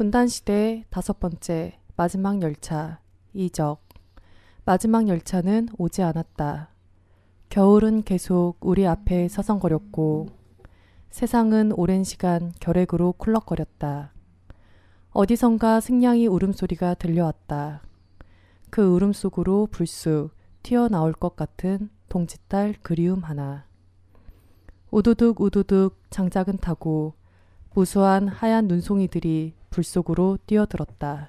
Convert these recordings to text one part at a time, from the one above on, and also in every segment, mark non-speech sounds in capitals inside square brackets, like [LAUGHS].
분단 시대 다섯 번째 마지막 열차 이적 마지막 열차는 오지 않았다. 겨울은 계속 우리 앞에 서성거렸고 세상은 오랜 시간 결핵으로 쿨럭거렸다. 어디선가 승냥이 울음소리가 들려왔다. 그 울음 속으로 불쑥 튀어나올 것 같은 동짓딸 그리움 하나. 우두둑 우두둑 장작은 타고 무수한 하얀 눈송이들이 불 속으로 뛰어들었다.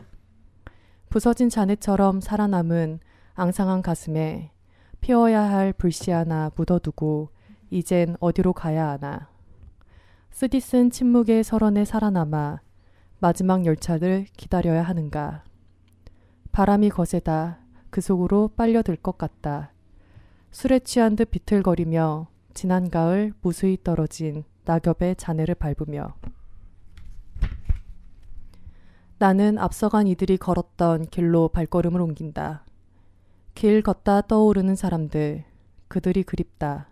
부서진 잔해처럼 살아남은 앙상한 가슴에 피워야 할 불씨 하나 묻어두고 이젠 어디로 가야 하나. 쓰디쓴 침묵의 설원에 살아남아 마지막 열차를 기다려야 하는가. 바람이 거세다 그 속으로 빨려들 것 같다. 술에 취한 듯 비틀거리며 지난 가을 무수히 떨어진 낙엽의 잔해를 밟으며 나는 앞서간 이들이 걸었던 길로 발걸음을 옮긴다. 길 걷다 떠오르는 사람들, 그들이 그립다.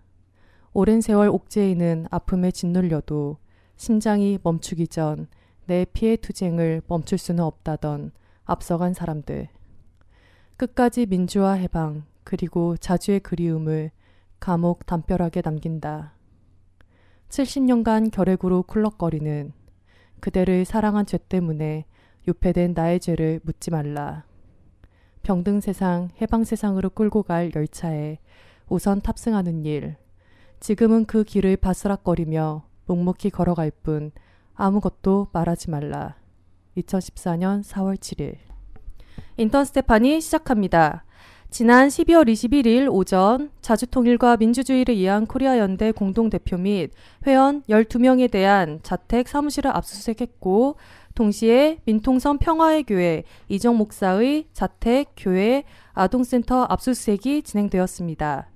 오랜 세월 옥죄이는 아픔에 짓눌려도 심장이 멈추기 전 내 피해 투쟁을 멈출 수는 없다던 앞서간 사람들. 끝까지 민주화 해방, 그리고 자주의 그리움을 감옥 담벼락에 남긴다. 70년간 결핵으로 쿨럭거리는 그대를 사랑한 죄 때문에 유폐된 나의 죄를 묻지 말라. 병든 세상, 해방 세상으로 끌고 갈 열차에 우선 탑승하는 일. 지금은 그 길을 바스락거리며 묵묵히 걸어갈 뿐 아무것도 말하지 말라. 2014년 4월 7일. 인턴 스테판이 시작합니다. 지난 12월 21일 오전 자주통일과 민주주의를 위한 코리아 연대 공동대표 및 회원 12명에 대한 자택 사무실을 압수수색했고 동시에 민통선 평화의 교회 이정 목사의 자택, 교회, 아동센터 압수수색이 진행되었습니다.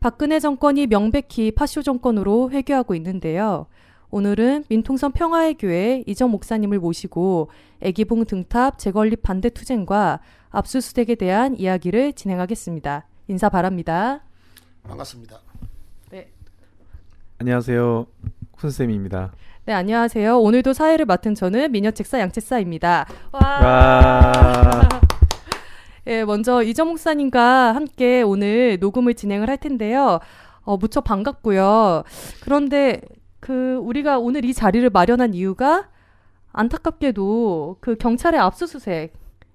박근혜 정권이 명백히 파쇼 정권으로 회귀하고 있는데요. 오늘은 민통선 평화의 교회 이정 목사님을 모시고 애기봉 등탑 재건립 반대 투쟁과 압수수색에 대한 이야기를 진행하겠습니다. 인사 바랍니다. 반갑습니다. 네. 안녕하세요. 훈쌤입니다. 네, 안녕하세요. 오늘도 사회를 맡은 저는 미녀책사 양책사입니다. 와. 와. [LAUGHS] 예, 먼저 이정 목사님과 함께 오늘 녹음을 진행을 할 텐데요. 어, 무척 반갑고요. 그런데 그 우리가 오늘 이 자리를 마련한 이유가 안타깝게도 그 경찰의 압수수색에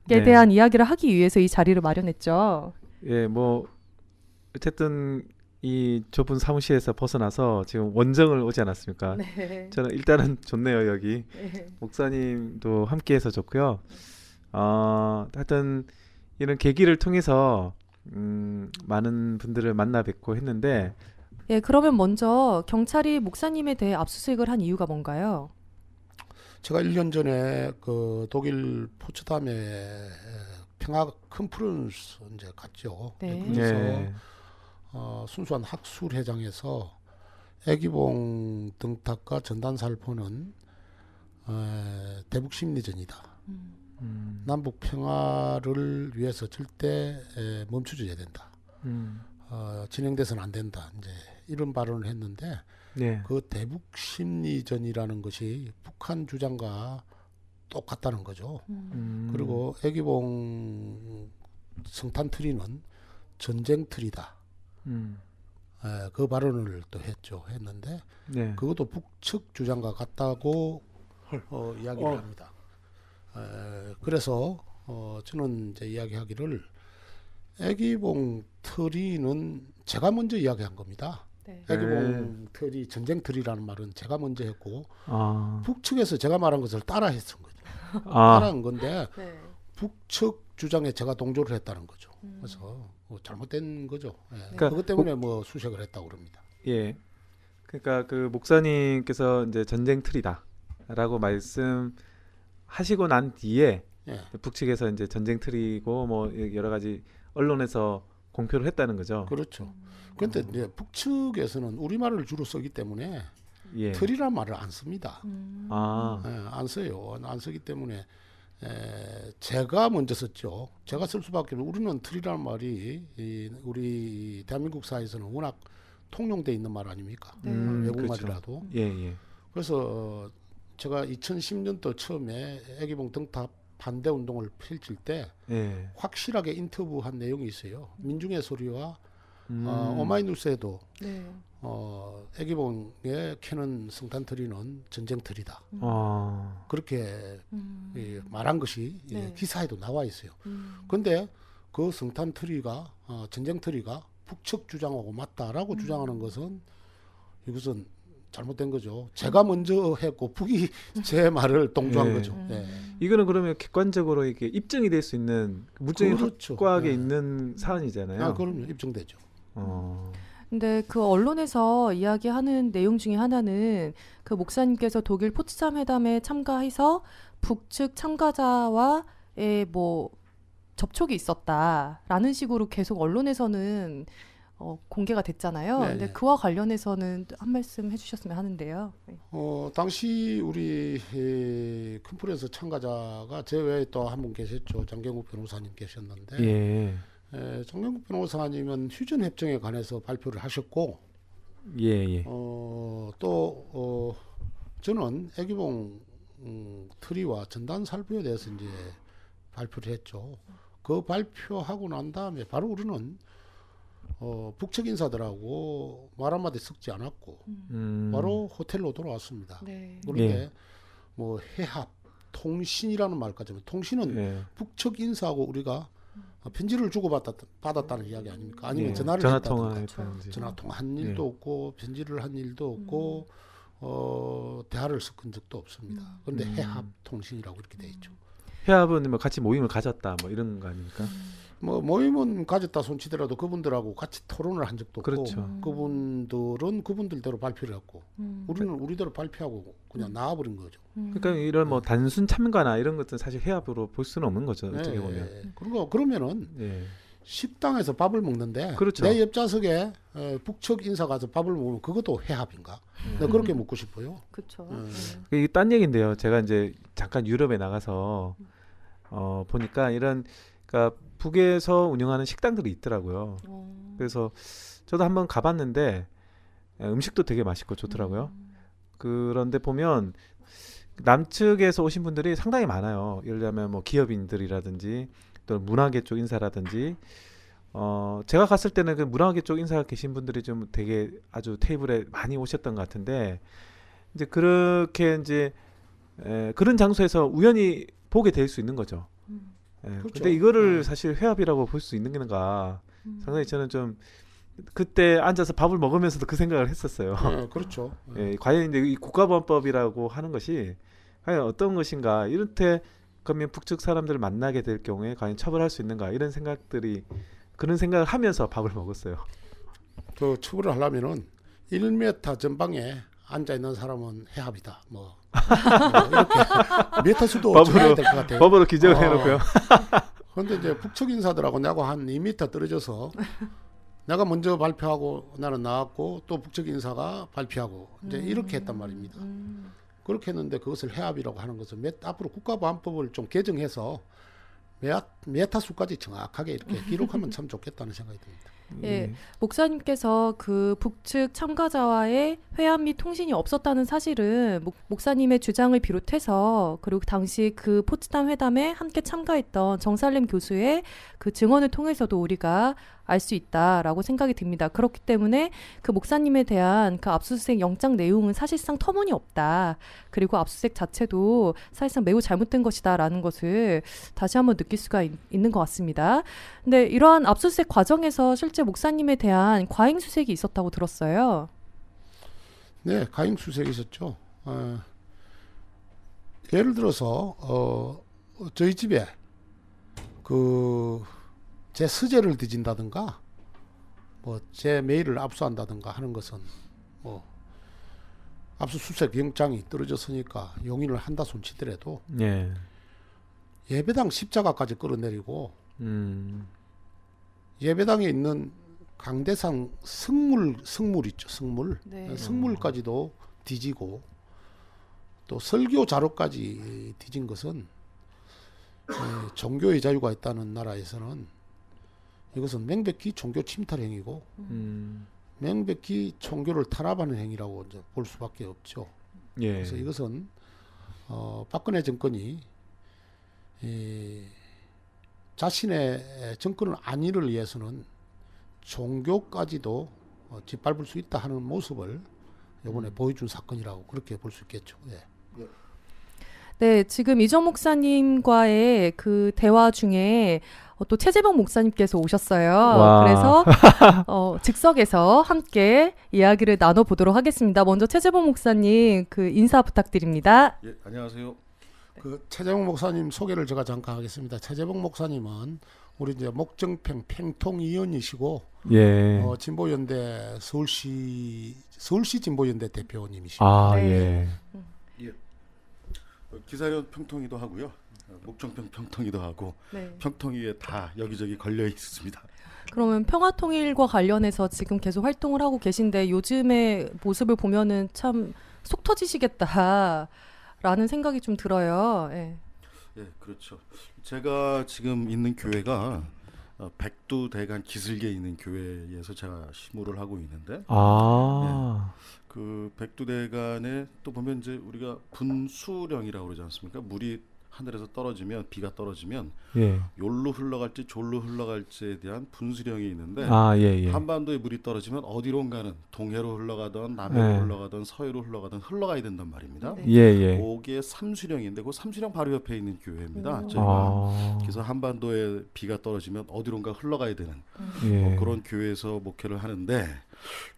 네. 대한 이야기를 하기 위해서 이 자리를 마련했죠. 예, 뭐 어쨌든 이 좁은 사무실에서 벗어나서 지금 원정을 오지 않았습니까? 네. 저는 일단은 좋네요 여기 목사님도 함께해서 좋고요. 어, 하여튼 이런 계기를 통해서 음, 많은 분들을 만나 뵙고 했는데 예, 그러면 먼저 경찰이 목사님에 대해 압수수색을 한 이유가 뭔가요? 제가 1년 전에 그 독일 포츠담에 평화 컨퍼런스 이제 갔죠. 네. 그래서 예, 어, 순수한 학술회장에서 애기봉 등탑과 전단사를 보는 어, 대북 심리전이다. 음, 남북 평화를 위해서 절대 에, 멈춰줘야 된다. 음, 어, 진행돼서는 안 된다. 이제 이런 발언을 했는데 네, 그 대북 심리전이라는 것이 북한 주장과 똑같다는 거죠. 음, 그리고 애기봉 성탄 트리는 전쟁 트리다. 음, 에, 그 발언을 또 했죠. 했는데 네, 그것도 북측 주장과 같다고 어, 이야기를 어. 합니다. 에, 그래서 어, 저는 이제 이야기하기를 애기봉 트리는 제가 먼저 이야기한 겁니다. 네. 애기봉 트리 전쟁 트리라는 말은 제가 먼저 했고 아, 북측에서 제가 말한 것을 따라 했던 거죠. 아, 따라한 건데 네. 북측 주장에 제가 동조를 했다는 거죠. 음. 그래서 뭐 잘못된 거죠. 예. 그러니까 그것 때문에 뭐 수색을 했다고 그럽니다. 예. 그러니까 그 목사님께서 이제 전쟁 트리다라고 말씀하시고 난 뒤에 예. 북측에서 이제 전쟁 트리고 뭐 여러 가지 언론에서 공표를 했다는 거죠. 그렇죠. 그런데 이제 북측에서는 우리 말을 주로 쓰기 때문에 예. 틀이란 말을 안 씁니다. 음. 아, 예, 안 써요. 안 쓰기 때문에 에, 제가 먼저 썼죠. 제가 쓸 수밖에 없는 우리는 틀이라는 말이 이, 우리 대한민국 사회에서는 워낙 통용돼 있는 말 아닙니까? 네. 음, 외국 그렇죠. 말이라도. 예, 예. 그래서 어, 제가 2010년도 처음에 애기봉 등탑 반대 운동을 펼칠 때 예. 확실하게 인터뷰한 내용이 있어요. 민중의 소리와 음. 어, 오마이뉴스에도 네. 어, 애기봉에 캐는 성탄트리는 전쟁트리다. 어. 그렇게 음. 예, 말한 것이 예, 네. 기사에도 나와 있어요. 음. 근데 그 성탄트리가 어, 전쟁트리가 북측 주장하고 맞다라고 음. 주장하는 것은 이것은 잘못된 거죠. 제가 먼저 했고 북이 제 말을 동조한 예. 거죠. 음. 예. 이거는 그러면 객관적으로 이게 입증이 될 수 있는 물증이 그렇죠. 확고하게 예. 있는 사안이잖아요. 아, 그럼요. 입증되죠. 어. 근데 그 언론에서 이야기하는 내용 중에 하나는 그 목사님께서 독일 포츠담 회담에 참가해서 북측 참가자와의 뭐 접촉이 있었다라는 식으로 계속 언론에서는 어, 공개가 됐잖아요. 네, 근데 네. 그와 관련해서는 한 말씀 해주셨으면 하는데요. 네. 어, 당시 우리 에, 큰풀에서 참가자가 제 외에 또 한 분 계셨죠. 장경국 변호사님 계셨는데 예. 에, 장경국 변호사님은 휴전 협정에 관해서 발표를 하셨고 예, 예. 어, 또 어, 저는 애기봉 음, 트리와 전단 살포에 대해서 이제 발표를 했죠. 그 발표하고 난 다음에 바로 우리는 어, 북측 인사들하고 말 한마디 섞지 않았고 음. 바로 호텔로 돌아왔습니다. 네. 그런데 예. 뭐 해합 통신이라는 말까지 통신은 예. 북측 인사하고 우리가 편지를 주고 받았다 는 이야기 아닙니까? 아니면 예. 전화를 전화 했다든가. 전화 통화한 일도 예. 없고 편지를 한 일도 없고 어 대화를 섞은 적도 없습니다. 음. 그런데 음. 해합 통신이라고 이렇게 돼 있죠. 회합은 뭐 같이 모임을 가졌다 뭐 이런 거 아닙니까? 뭐 모임은 가졌다 손치더라도 그분들하고 같이 토론을 한 적도 없고 그렇죠. 음. 그분들은 그분들대로 발표를 했고 음. 우리는 우리대로 발표하고 그냥 나와버린 거죠. 음. 그러니까 이런 뭐 단순 참가나 이런 것들은 사실 회합으로 볼 수는 없는 거죠. 어떻게 예, 보면. 예. 그리고 그러면은 예. 식당에서 밥을 먹는데 그렇죠. 내 옆좌석에 어, 북측 인사 가서 밥을 먹으면 그것도 해합인가? 내가 그렇게 묻고 싶어요. 그렇죠. 음. 네. 이게 딴 얘기인데요. 제가 이제 잠깐 유럽에 나가서 어 보니까 이런 그러니까 북에서 운영하는 식당들이 있더라고요. 어. 그래서 저도 한번 가봤는데 예, 음식도 되게 맛있고 좋더라고요. 음. 그런데 보면 남측에서 오신 분들이 상당히 많아요. 예를 들면 뭐 기업인들이라든지 또 문화계 쪽 인사라든지 어 제가 갔을 때는 그 문화계 쪽 인사 계신 분들이 좀 되게 아주 테이블에 많이 오셨던 것 같은데 이제 그렇게 이제 에, 그런 장소에서 우연히 보게 될 수 있는 거죠. 음. 예, 그렇죠. 근데 이거를 네. 사실 회합이라고 볼 수 있는 건가 음. 상당히 저는 좀 그때 앉아서 밥을 먹으면서도 그 생각을 했었어요. 예, [LAUGHS] 그렇죠. 예, 과연 이제 이 국가보안법이라고 하는 것이 과연 어떤 것인가 이렇게 그러면 북측 사람들을 만나게 될 경우에 과연 처벌할 수 있는가 이런 생각들이 그런 생각을 하면서 밥을 먹었어요. 그 처벌을 하려면은 1m 전방에 앉아 있는 사람은 해합이다. 뭐, 뭐 이렇게 [LAUGHS] 메타 수도 법으로- 정해야 될것 같아요. 법으로 규정을 어. 해놓고요. [LAUGHS] 그런데 이제 북측 인사들하고 내가 한 2m 떨어져서 내가 먼저 발표하고 나는 나왔고 또 북측 인사가 발표하고 이제 이렇게 했단 말입니다. 음. 그렇게 했는데 그것을 해합이라고 하는 것은 몇, 앞으로 국가보안법을 좀 개정해서 메타 수까지 정확하게 이렇게 [LAUGHS] 기록하면 참 좋겠다는 생각이 듭니다. 예. 목사님께서 그 북측 참가자와의 회합 및 통신이 없었다는 사실은 목, 목사님의 주장을 비롯해서 그리고 당시 그 포츠담 회담에 함께 참가했던 정살렘 교수의 그 증언을 통해서도 우리가 알 수 있다라고 생각이 듭니다. 그렇기 때문에 그 목사님에 대한 그 압수수색 영장 내용은 사실상 터무니없다. 그리고 압수수색 자체도 사실상 매우 잘못된 것이다라는 것을 다시 한번 느낄 수가 있, 있는 것 같습니다. 근데 이러한 압수수색 과정에서 실제 목사님에 대한 과잉 수색이 있었다고 들었어요. 네, 가잉 수색이 있었죠. 어, 예를 들어서 어, 저희 집에 그 제 서재를 뒤진다든가 뭐 제 메일을 압수한다든가 하는 것은 뭐 압수수색 영장이 떨어졌으니까 용인을 한다 손치더라도 예. 예배당 십자가까지 끌어내리고 음. 예배당에 있는 강대상 성물 성물 있죠 성물 네. 성물까지도 뒤지고 또 설교 자료까지 뒤진 것은 에, 종교의 자유가 있다는 나라에서는 이것은 명백히 종교 침탈 행위고 음. 명백히 종교를 탄압하는 행위라고 이제 볼 수밖에 없죠. 예. 그래서 이것은 어, 박근혜 정권이 이, 자신의 정권을 안위를 위해서는 종교까지도 어, 짓밟을 수 있다 하는 모습을 이번에 보여준 사건이라고 그렇게 볼 수 있겠죠. 예. 네, 지금 이정 목사님과의 그 대화 중에 어, 또 최재봉 목사님께서 오셨어요. 와. 그래서 [LAUGHS] 어, 즉석에서 함께 이야기를 나눠보도록 하겠습니다. 먼저 최재봉 목사님 그 인사 부탁드립니다. 예, 안녕하세요. 그 최재봉 목사님 소개를 제가 잠깐 하겠습니다. 최재봉 목사님은 우리 이제 목정평 평통위원이시고 예. 어, 진보연대 서울시 서울시 진보연대 대표님이십니다. 아, 네. 예. 어, 기사련 평통이도 하고요. 어, 목정평 평통이도 하고 네. 평통위에 다 여기저기 걸려 있습니다. 그러면 평화통일과 관련해서 지금 계속 활동을 하고 계신데 요즘의 모습을 보면은 참 속 터지시겠다라는 생각이 좀 들어요. 예. 예, 그렇죠. 제가 지금 있는 교회가 어, 백두대간 기슭에 있는 교회에서 제가 시무를 하고 있는데 아. 그 백두대간에 또 보면 이제 우리가 분수령이라고 그러지 않습니까? 물이 하늘에서 떨어지면 비가 떨어지면 예. 요로 흘러갈지 졸로 흘러갈지에 대한 분수령이 있는데 아, 예, 예. 한반도에 물이 떨어지면 어디론가는 동해로 흘러가던 남해로 네. 흘러가던 서해로 흘러가던 흘러가야 된단 말입니다. 네. 예, 예. 거기에 삼수령인데 그 삼수령 바로 옆에 있는 교회입니다. 음. 저희가 아. 그래서 한반도에 비가 떨어지면 어디론가 흘러가야 되는 예. 뭐 그런 교회에서 목회를 하는데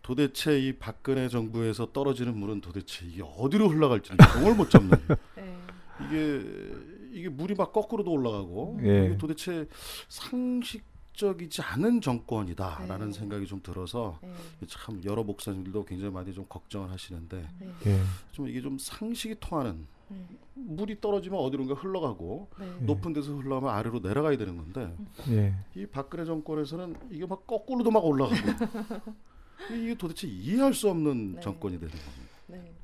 도대체 이 박근혜 정부에서 떨어지는 물은 도대체 이게 어디로 흘러갈지 정을 못 잡는 네. 이게 이게 물이 막 거꾸로도 올라가고 예. 이게 도대체 상식 적이지 않은 정권이다라는 네. 생각이 좀 들어서 네. 참 여러 목사님들도 굉장히 많이 좀 걱정을 하시는데 네. 예. 좀 이게 좀 상식이 통하는 네. 물이 떨어지면 어디론가 흘러가고 네. 높은 데서 흘러가면 아래로 내려가야 되는 건데 예. 이 박근혜 정권에서는 이게 막 거꾸로도 막 올라가고 [LAUGHS] 이게 도대체 이해할 수 없는 네. 정권이 되는 겁니다.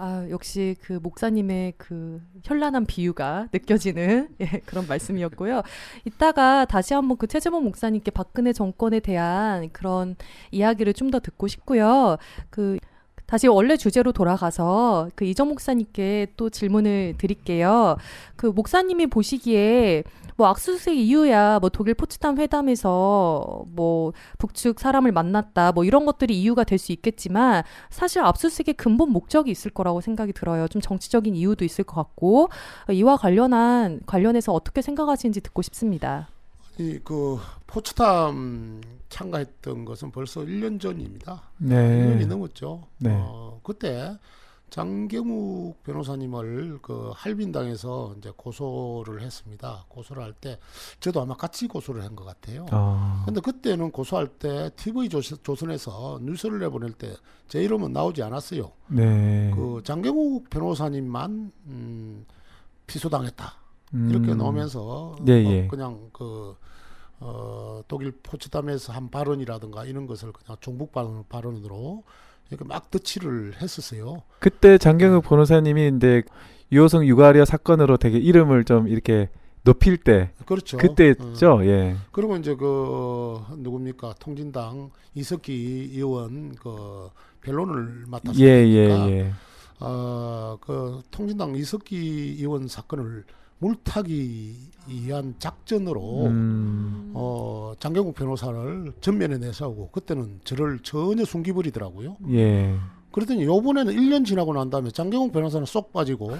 네. 아, 역시 그 목사님의 그 현란한 비유가 느껴지는 예, 그런 말씀이었고요. 이따가 다시 한번 그 최재범 목사님께 박근혜 정권에 대한 그런 이야기를 좀 더 듣고 싶고요. 그 다시 원래 주제로 돌아가서 그 이정 목사님께 또 질문을 드릴게요. 그 목사님이 보시기에 뭐 악수수색 이유야 뭐 독일 포츠담 회담에서 뭐 북측 사람을 만났다 뭐 이런 것들이 이유가 될 수 있겠지만 사실 압수수색의 근본 목적이 있을 거라고 생각이 들어요. 좀 정치적인 이유도 있을 것 같고 이와 관련한 관련해서 어떻게 생각하시는지 듣고 싶습니다. 이 그 포츠담 참가했던 것은 벌써 1년 전입니다. 네. 1년이 넘었죠. 네. 어, 그때 장경욱 변호사님을 그 할빈당에서 이제 고소를 했습니다. 고소를 할 때 저도 아마 같이 고소를 한 것 같아요. 아. 근데 그때는 고소할 때 TV 조선, 조선에서 뉴스를 내보낼 때 제 이름은 나오지 않았어요. 네. 그 장경욱 변호사님만 음, 피소당했다 이렇게 음. 나오면서 예, 어, 예. 그냥 그 어, 독일 포츠담에서 한 발언이라든가 이런 것을 그냥 종북 발언, 발언으로 이렇게 막 덧칠을 했었어요. 그때 장경욱 변호사님이 근데 유호성 유가리아 사건으로 되게 이름을 좀 이렇게 높일 때 그렇죠. 어. 그때였죠. 예. 그리고 이제 그 누굽니까 통진당 이석기 의원 그 변론을 맡았습니까? 예, 예, 예. 어 그 통진당 이석기 의원 사건을 물타기 위한 작전으로 음. 어 장경국 변호사를 전면에 내세우고 그때는 저를 전혀 숨기버리더라고요. 예. 그랬더니 요번에는 1년 지나고 난 다음에 장경국 변호사는 쏙 빠지고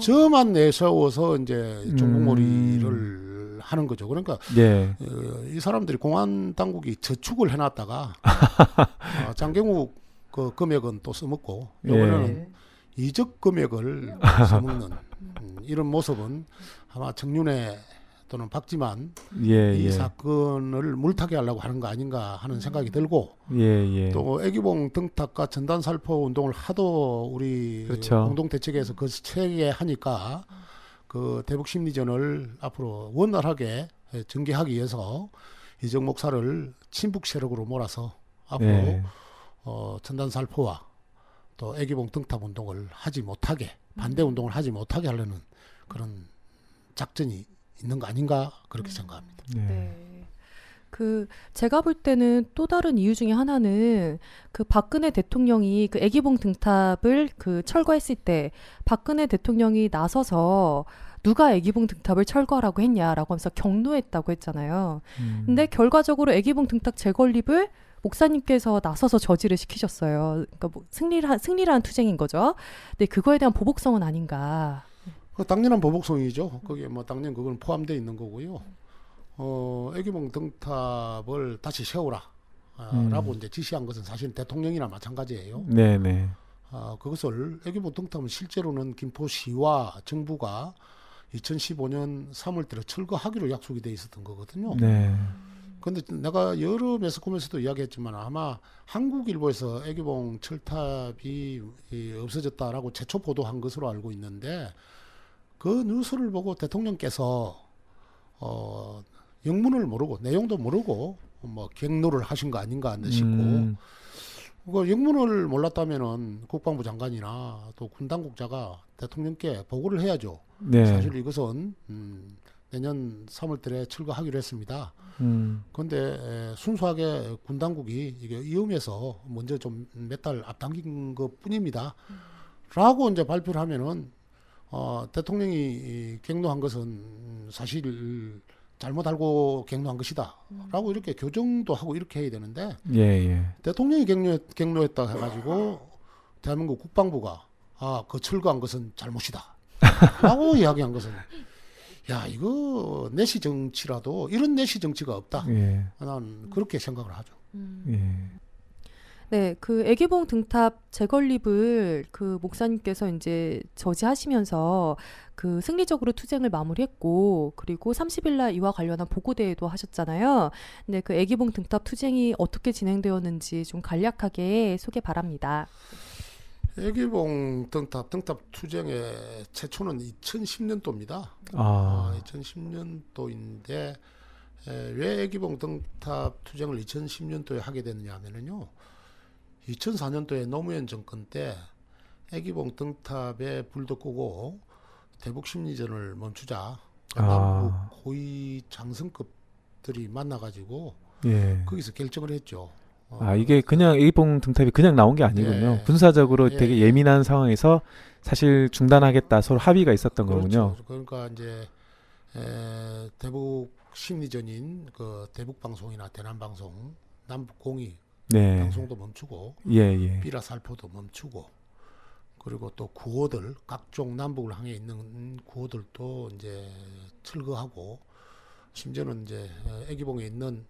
저만 내세워서 이제 종국몰이를 하는 거죠. 그러니까 예. 어, 이 사람들이 공안 당국이 저축을 해놨다가 [LAUGHS] 어, 장경욱 그 금액은 또 써먹고 요번에는 네. 이적 금액을 [LAUGHS] 써먹는 음, 이런 모습은 아마 정윤회 또는 박지만 예, 이 예. 사건을 물타기 하려고 하는 거 아닌가 하는 생각이 들고 예, 예. 또 애기봉 등탁과 전단 살포 운동을 하도 우리 그렇죠. 공동 대책에서 그 세게 하니까 그 대북 심리전을 앞으로 원활하게 전개하기 위해서 이정 목사를 친북 세력으로 몰아서 앞으로 네. 어, 전단 살포와 또 애기봉 등탁 운동을 하지 못하게 반대 운동을 하지 못하게 하려는 그런 작전이 있는 거 아닌가 그렇게 생각합니다. 네. 네. 그 제가 볼 때는 또 다른 이유 중에 하나는 그 박근혜 대통령이 그 애기봉 등탑을 그 철거했을 때 박근혜 대통령이 나서서 누가 애기봉 등탑을 철거하라고 했냐라고 하면서 경로했다고 했잖아요. 음. 근데 결과적으로 애기봉 등탑 재건립을 목사님께서 나서서 저지를 시키셨어요. 그러니까 뭐 승리를 승리라는 투쟁인 거죠. 근데 그거에 대한 보복성은 아닌가. 그 당연한 보복성이죠. 거기에 뭐 당연 그건 포함되어 있는 거고요. 어, 애기봉 등탑을 다시 세우라. 아, 음. 라고 이제 지시한 것은 사실 대통령이나 마찬가지예요. 네네. 아, 그것을 애기봉 등탑은 실제로는 김포시와 정부가 2015년 3월 달에 철거하기로 약속이 돼 있었던 거거든요. 네. 근데 내가 여러 매스컴에서도 이야기했지만 아마 한국일보에서 애기봉 철탑이 이, 없어졌다라고 최초 보도한 것으로 알고 있는데 그 뉴스를 보고 대통령께서 어 영문을 모르고 내용도 모르고 뭐 경로를 하신 거 아닌가 싶고 음. 그 영문을 몰랐다면은 국방부 장관이나 또 군 당국자가 대통령께 보고를 해야죠. 네. 사실 이것은 음, 내년 3월달에 철거하기로 했습니다. 음. 그런데 에, 순수하게 군 당국이 이게 위험해서 먼저 좀 몇 달 앞당긴 것 뿐입니다. 라고 이제 발표를 하면은 어, 대통령이 이 경로한 것은 음, 사실 잘못 알고 경로한 것이다. 라고 이렇게 교정도 하고 이렇게 해야 되는데 예, 예. 대통령이 경로, 경로했다 해가지고 대한민국 국방부가 아, 그 철거한 것은 잘못이다. 라고 [LAUGHS] 이야기한 것은 야, 이거 내시 정치라도 이런 내시 정치가 없다. 예. 난 그렇게 생각을 하죠. 예. 네, 그 애기봉 등탑 재건립을 그 목사님께서 이제 저지하시면서 그 승리적으로 투쟁을 마무리했고 그리고 30일 날 이와 관련한 보고 대회도 하셨잖아요. 근데 그 애기봉 등탑 투쟁이 어떻게 진행되었는지 좀 간략하게 소개 바랍니다. 애기봉 등탑 등탑 투쟁의 최초는 2010년도입니다. 아. 2010년도인데 왜 애기봉 등탑 투쟁을 2010년도에 하게 됐느냐 하면은요. 2004년도에 노무현 정권 때 애기봉 등탑에 불도 끄고 대북 심리전을 멈추자 아. 남북 고위 장성급들이 만나가지고 예. 거기서 결정을 했죠. 어, 아, 이게 그냥 A봉 등탑이 그냥 나온 게 아니군요. 예. 군사적으로 예, 되게 예. 예민한 상황에서 사실 중단하겠다 서로 합의가 있었던 거군요. 그렇죠. 그러니까 이제 에, 대북 심리전인 그 대북 방송이나 대남 방송, 남북 공의 네. 방송도 멈추고 예, 예. 비라 살포도 멈추고 그리고 또 구호들 각종 남북을 향해 있는 구호들도 이제 철거하고 심지어는 이제 어, 애기봉에 있는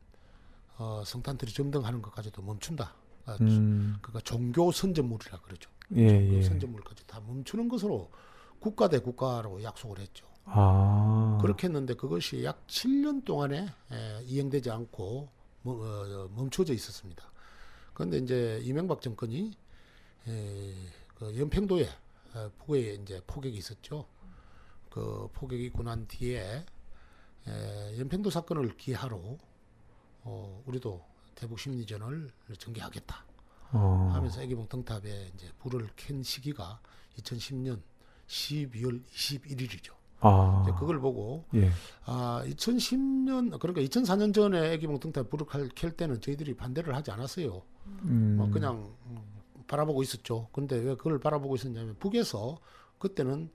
어, 성탄들이 점등하는 것까지도 멈춘다. 아, 음. 그러니까 종교 선전물이라 그러죠. 예, 종교 예. 선전물까지 다 멈추는 것으로 국가 대 국가로 약속을 했죠. 아. 그렇게 했는데 그것이 약 7년 동안에 에, 이행되지 않고 멈- 어, 멈춰져 있었습니다. 그런데 이제 이명박 정권이 에, 그 연평도에 어, 북에 이제 포격이 있었죠. 그 포격이 있고 난 뒤에 에, 연평도 사건을 기하로 어, 우리도 대북 심리전을 전개하겠다 어. 하면서 애기봉 등탑에 이제 불을 켠 시기가 2010년 12월 21일이죠. 아. 이제 그걸 보고 예. 아 2010년 그러니까 2004년 전에 애기봉 등탑 불을 켤- 켤 때는 저희들이 반대를 하지 않았어요. 음. 뭐 그냥 음, 바라보고 있었죠. 근데 왜 그걸 바라보고 있었냐면 북에서 그때는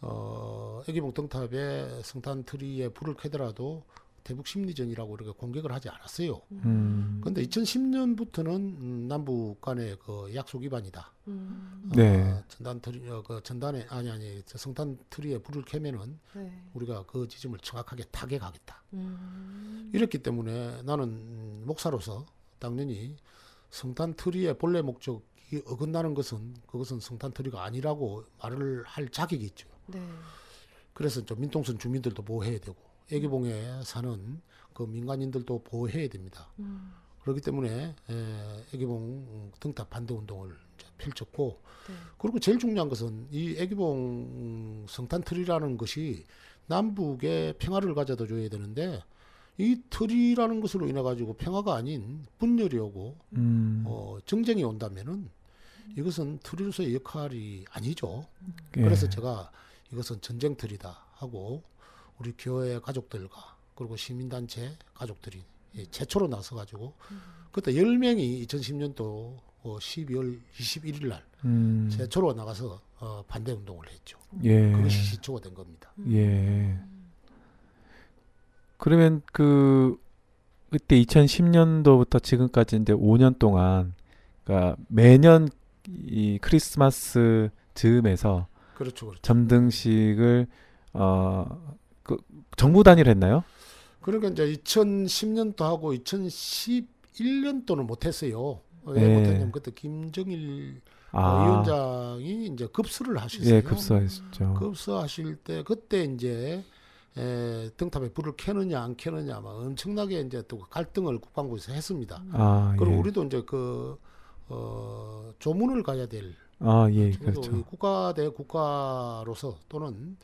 어 애기봉 등탑에 성탄 트리에 불을 켜더라도 대북 심리전이라고 이렇게 공격을 하지 않았어요. 음. 근데 2010년부터는 음, 남북 간의 그 약속 위반이다. 네. 어, 전단 트리 어, 그 전단에 아니 아니 저 성탄 트리에 불을 켜면은 네. 우리가 그 지점을 정확하게 타격하겠다. 음. 이랬기 때문에 나는 음, 목사로서 당연히 성탄 트리의 본래 목적이 어긋나는 것은 그것은 성탄 트리가 아니라고 말을 할 자격이 있죠. 네. 그래서 좀 민통선 주민들도 보호해야 되고 애기봉에 사는 그 민간인들도 보호해야 됩니다. 음. 그렇기 때문에 에, 애기봉 등탑 반대 운동을 펼쳤고 네. 그리고 제일 중요한 것은 이 애기봉 성탄 트리라는 것이 남북의 평화를 가져다 줘야 되는데 이 트리라는 것으로 인해 가지고 평화가 아닌 분열이 오고 음. 어, 정쟁이 온다면은 이것은 트리로서의 역할이 아니죠. 예. 그래서 제가 이것은 전쟁 트리다 하고 우리 교회 가족들과 그리고 시민단체 가족들이 예, 최초로 나서 가지고 그때 10명이 2010년도 어, 12월 21일 날 음. 최초로 나가서 어, 반대 운동을 했죠. 예. 그것이 시초가 된 겁니다. 예. 그러면 그 그때 2010년도부터 지금까지 이제 5년 동안 그러니까 매년 이 크리스마스 즈음에서 그렇죠, 그렇죠. 점등식을 어 그 정부 단위로 했나요? 그러니까 이제 2010년도 하고 2011년도는 못했어요. 왜 예. 못했냐면 그때 김정일 어, 아, 위원장이 이제 급수를 하셨어요. 예, 급수하셨죠. 급수하실 때 그때 이제 에, 등탑에 불을 켜느냐 안 켜느냐 막 엄청나게 이제 또 갈등을 국방부에서 했습니다. 아, 그리고 예. 우리도 이제 그 어, 조문을 가야 될 아, 예, 그렇죠. 이 국가 대 국가로서 또는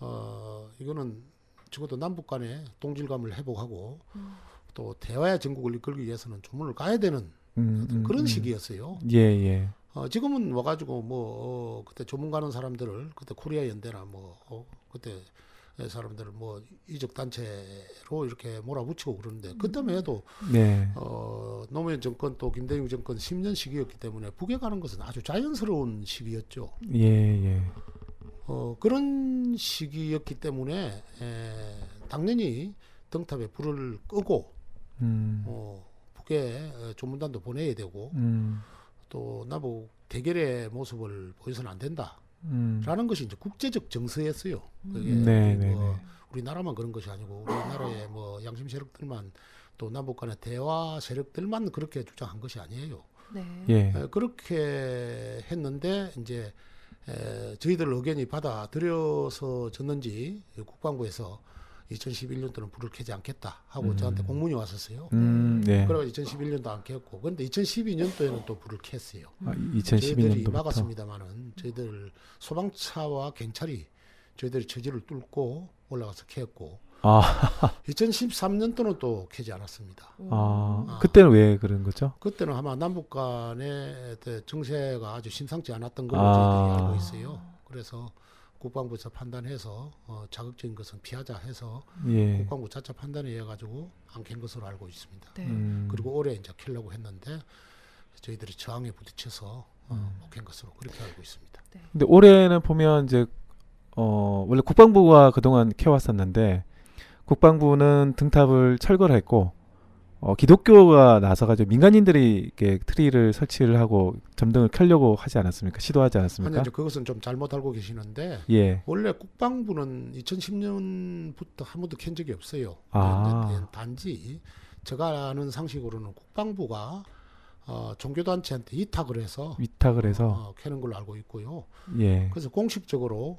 어 이거는 적어도 남북 간의 동질감을 회복하고 또 대화의 전국을 이끌기 위해서는 조문을 가야 되는 그 음, 음, 그런 음. 시기였어요. 예, 예. 어, 지금은 와가지고 뭐 어, 그때 조문 가는 사람들을 그때 코리아 연대나 뭐 어, 그때 사람들을 뭐 이적 단체로 이렇게 몰아붙이고 그러는데 그때만 해도 네. 어, 노무현 정권 또 김대중 정권 10년 시기였기 때문에 북에 가는 것은 아주 자연스러운 시기였죠. 예, 예. 어, 그런 시기였기 때문에 에, 당연히 등탑에 불을 끄고 음. 어, 북에 어, 조문단도 보내야 되고 음. 또 나보고 대결의 모습을 보여서는 안 된다 라는 음. 것이 이제 국제적 정서였어요. 그게 네, 우리 네, 뭐 네. 우리나라만 그런 것이 아니고 우리나라의 [LAUGHS] 뭐 양심 세력들만 또 남북 간의 대화 세력들만 그렇게 주장한 것이 아니에요. 네. 예. 에, 그렇게 했는데 이제 에, 저희들 의견이 받아들여서 졌는지 국방부에서 2011년도는 불을 켜지 않겠다 하고 음. 저한테 공문이 왔었어요. 음, 네. 그래가 2011년도 안 켰고, 그런데 2012년도에는 또 불을 켰어요. 아, 저희들이 2012년도부터. 막았습니다만은 저희들 소방차와 경찰이 저희들이 저지를 뚫고 올라가서 켰고, 아, [LAUGHS] 2013년도는 또 켜지 않았습니다. 아, 아. 그때는 왜 그런 거죠? 그때는 아마 남북 간의 정세가 아주 심상치 않았던 걸로 아. 저희들이 알고 있어요. 그래서 국방부에서 판단해서 어, 자극적인 것은 피하자 해서 예. 국방부 자체 판단에 의해 가지고 안켠 것으로 알고 있습니다. 네. 음. 그리고 올해 이제 켜려고 했는데 저희들이 저항에 부딪혀서 음. 어, 못켠 것으로 그렇게 알고 있습니다. 근데 올해는 보면 이제 어 원래 국방부가 그동안 켜왔었는데 국방부는 등탑을 철거를 했고 어 기독교가 나서가지고 민간인들이 이렇게 트리를 설치를 하고 점등을 켜려고 하지 않았습니까? 시도하지 아니 않았습니까? 이제 그것은 좀 잘못 알고 계시는데 예. 원래 국방부는 2010년부터 한 번도 켠 적이 없어요. 아. 이제 단지 제가 아는 상식으로는 국방부가 어, 종교단체한테 이탁을 해서 위탁을 해서 어, 켜는 걸로 알고 있고요. 예. 그래서 공식적으로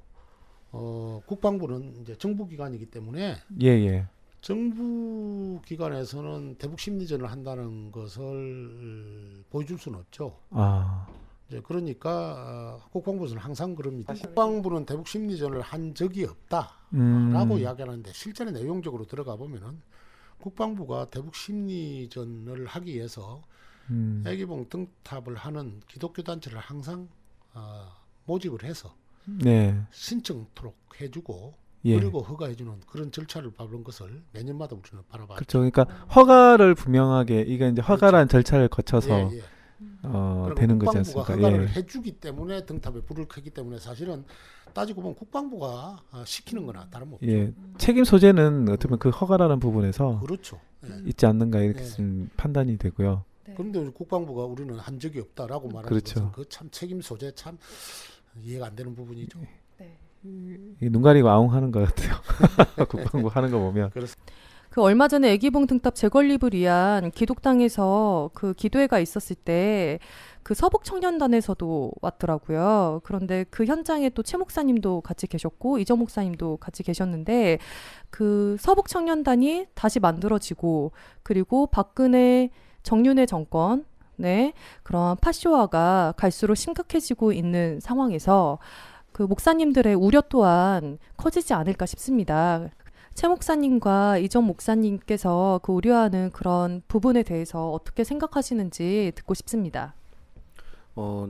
어, 국방부는 이제 정부기관이기 때문에 예, 예. 정부 기관에서는 대북 심리전을 한다는 것을 보여줄 수는 없죠. 아. 이제 그러니까 어, 국방부는 항상 그럽니다. 국방부는 대북 심리전을 한 적이 없다라고 음. 이야기하는데 실제로 내용적으로 들어가 보면은 국방부가 대북 심리전을 하기 위해서 음. 애기봉 등탑을 하는 기독교 단체를 항상 어, 모집을 해서 네. 신청토록 해주고 예. 그리고 허가해주는 그런 절차를 밟은 것을 매년마다 우리는 바라봐. 그렇죠. 그러니까 허가를 분명하게 이게 이제 허가란 절차를 거쳐서 예, 예. 어 그리고 되는 거지 국방부가 않습니까? 허가를 예. 해주기 때문에 등탑에 불을 켜기 때문에 사실은 따지고 보면 국방부가 어, 시키는 거나 다름없죠. 예. 책임 소재는 어떻게 보면 그 허가라는 부분에서 그렇죠. 예. 있지 않는가 이렇게 예. 좀 판단이 되고요. 네. 그런데 국방부가 우리는 한 적이 없다라고 말하는 그렇죠. 것은 그 참 책임 소재 참 이해가 안 되는 부분이죠. 네. 이게 눈 가리고 아웅 하는 것 같아요. [LAUGHS] 국방부 하는 거 보면. 그 얼마 전에 애기봉 등탑 재건립을 위한 기독당에서 그 기도회가 있었을 때 그 서북 청년단에서도 왔더라고요. 그런데 그 현장에 또 최 목사님도 같이 계셨고 이정 목사님도 같이 계셨는데 그 서북 청년단이 다시 만들어지고 그리고 박근혜 정윤회 정권 네 그런 파쇼화가 갈수록 심각해지고 있는 상황에서 그 목사님들의 우려 또한 커지지 않을까 싶습니다. 최 목사님과 이정 목사님께서 그 우려하는 그런 부분에 대해서 어떻게 생각하시는지 듣고 싶습니다. 어,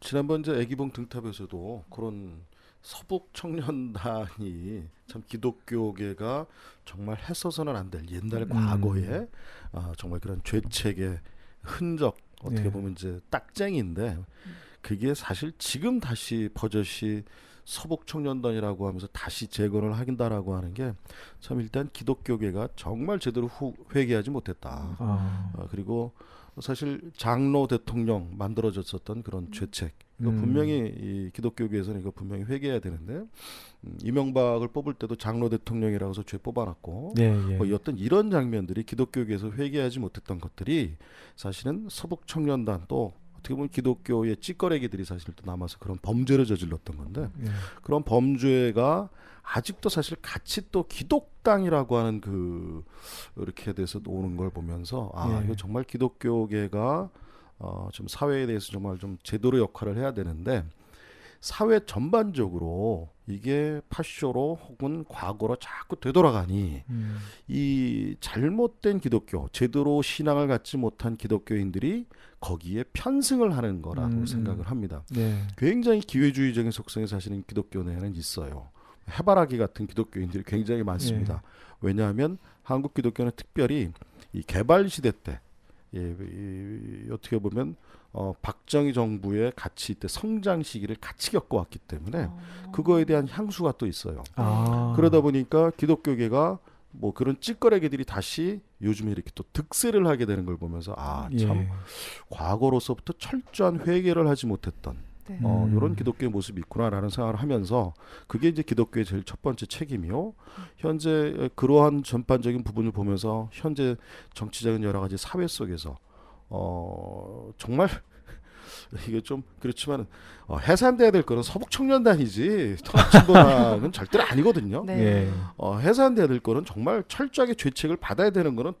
지난번 저 애기봉 등탑에서도 그런 서북 청년단이 참 기독교계가 정말 했어서는 안 될 옛날 음. 과거에 아, 정말 그런 죄책의 흔적 어떻게 네. 보면 이제 딱쟁인데 그게 사실 지금 다시 버젓이 서북 청년단이라고 하면서 다시 재건을 하긴다라고 하는 게 참 일단 기독교계가 정말 제대로 후, 회개하지 못했다. 아, 어, 그리고 사실 장로 대통령 만들어졌었던 그런 죄책 이거 음. 분명히 이 기독교계에서는 이거 분명히 회개해야 되는데 음, 이명박을 뽑을 때도 장로 대통령이라고 해서 죄 뽑아놨고 예, 예. 뭐 어떤 이런 장면들이 기독교계에서 회개하지 못했던 것들이 사실은 서북 청년단 또 어떻게 보면 기독교의 찌꺼레기들이 사실 또 남아서 그런 범죄를 저질렀던 건데 예. 그런 범죄가 아직도 사실 같이 또 기독당이라고 하는 그 이렇게 돼서 오는 걸 보면서 아 예. 이거 정말 기독교계가 어 좀 사회에 대해서 정말 좀 제대로 역할을 해야 되는데 사회 전반적으로 이게 파쇼로 혹은 과거로 자꾸 되돌아가니 음. 이 잘못된 기독교, 제대로 신앙을 갖지 못한 기독교인들이 거기에 편승을 하는 거라고 음, 음. 생각을 합니다. 네. 굉장히 기회주의적인 속성이 사실은 기독교 내에는 있어요. 해바라기 같은 기독교인들이 굉장히 많습니다. 예. 왜냐하면 한국 기독교는 특별히 이 개발 시대 때 예, 이, 어떻게 보면 어, 박정희 정부의 같이 이때 성장 시기를 같이 겪어왔기 때문에 어. 그거에 대한 향수가 또 있어요. 아. 그러다 보니까 기독교계가 뭐 그런 찌꺼레기들이 다시 요즘에 이렇게 또 득세를 하게 되는 걸 보면서 아참 예. 과거로서부터 철저한 회개를 하지 못했던 네. 어, 음. 이런 기독교의 모습이 있구나라는 생각을 하면서 그게 이제 기독교의 제일 첫 번째 책임이요. 현재 그러한 전반적인 부분을 보면서 현재 정치적인 여러 가지 사회 속에서 어, 정말 이게 좀 그렇지만 어, 해산돼야 될 거는 서북 청년단이지 통합진보당은 절대로 아니거든요. 네. 예. 어, 해산돼야 될 거는 정말 철저하게 죄책을 받아야 되는 거는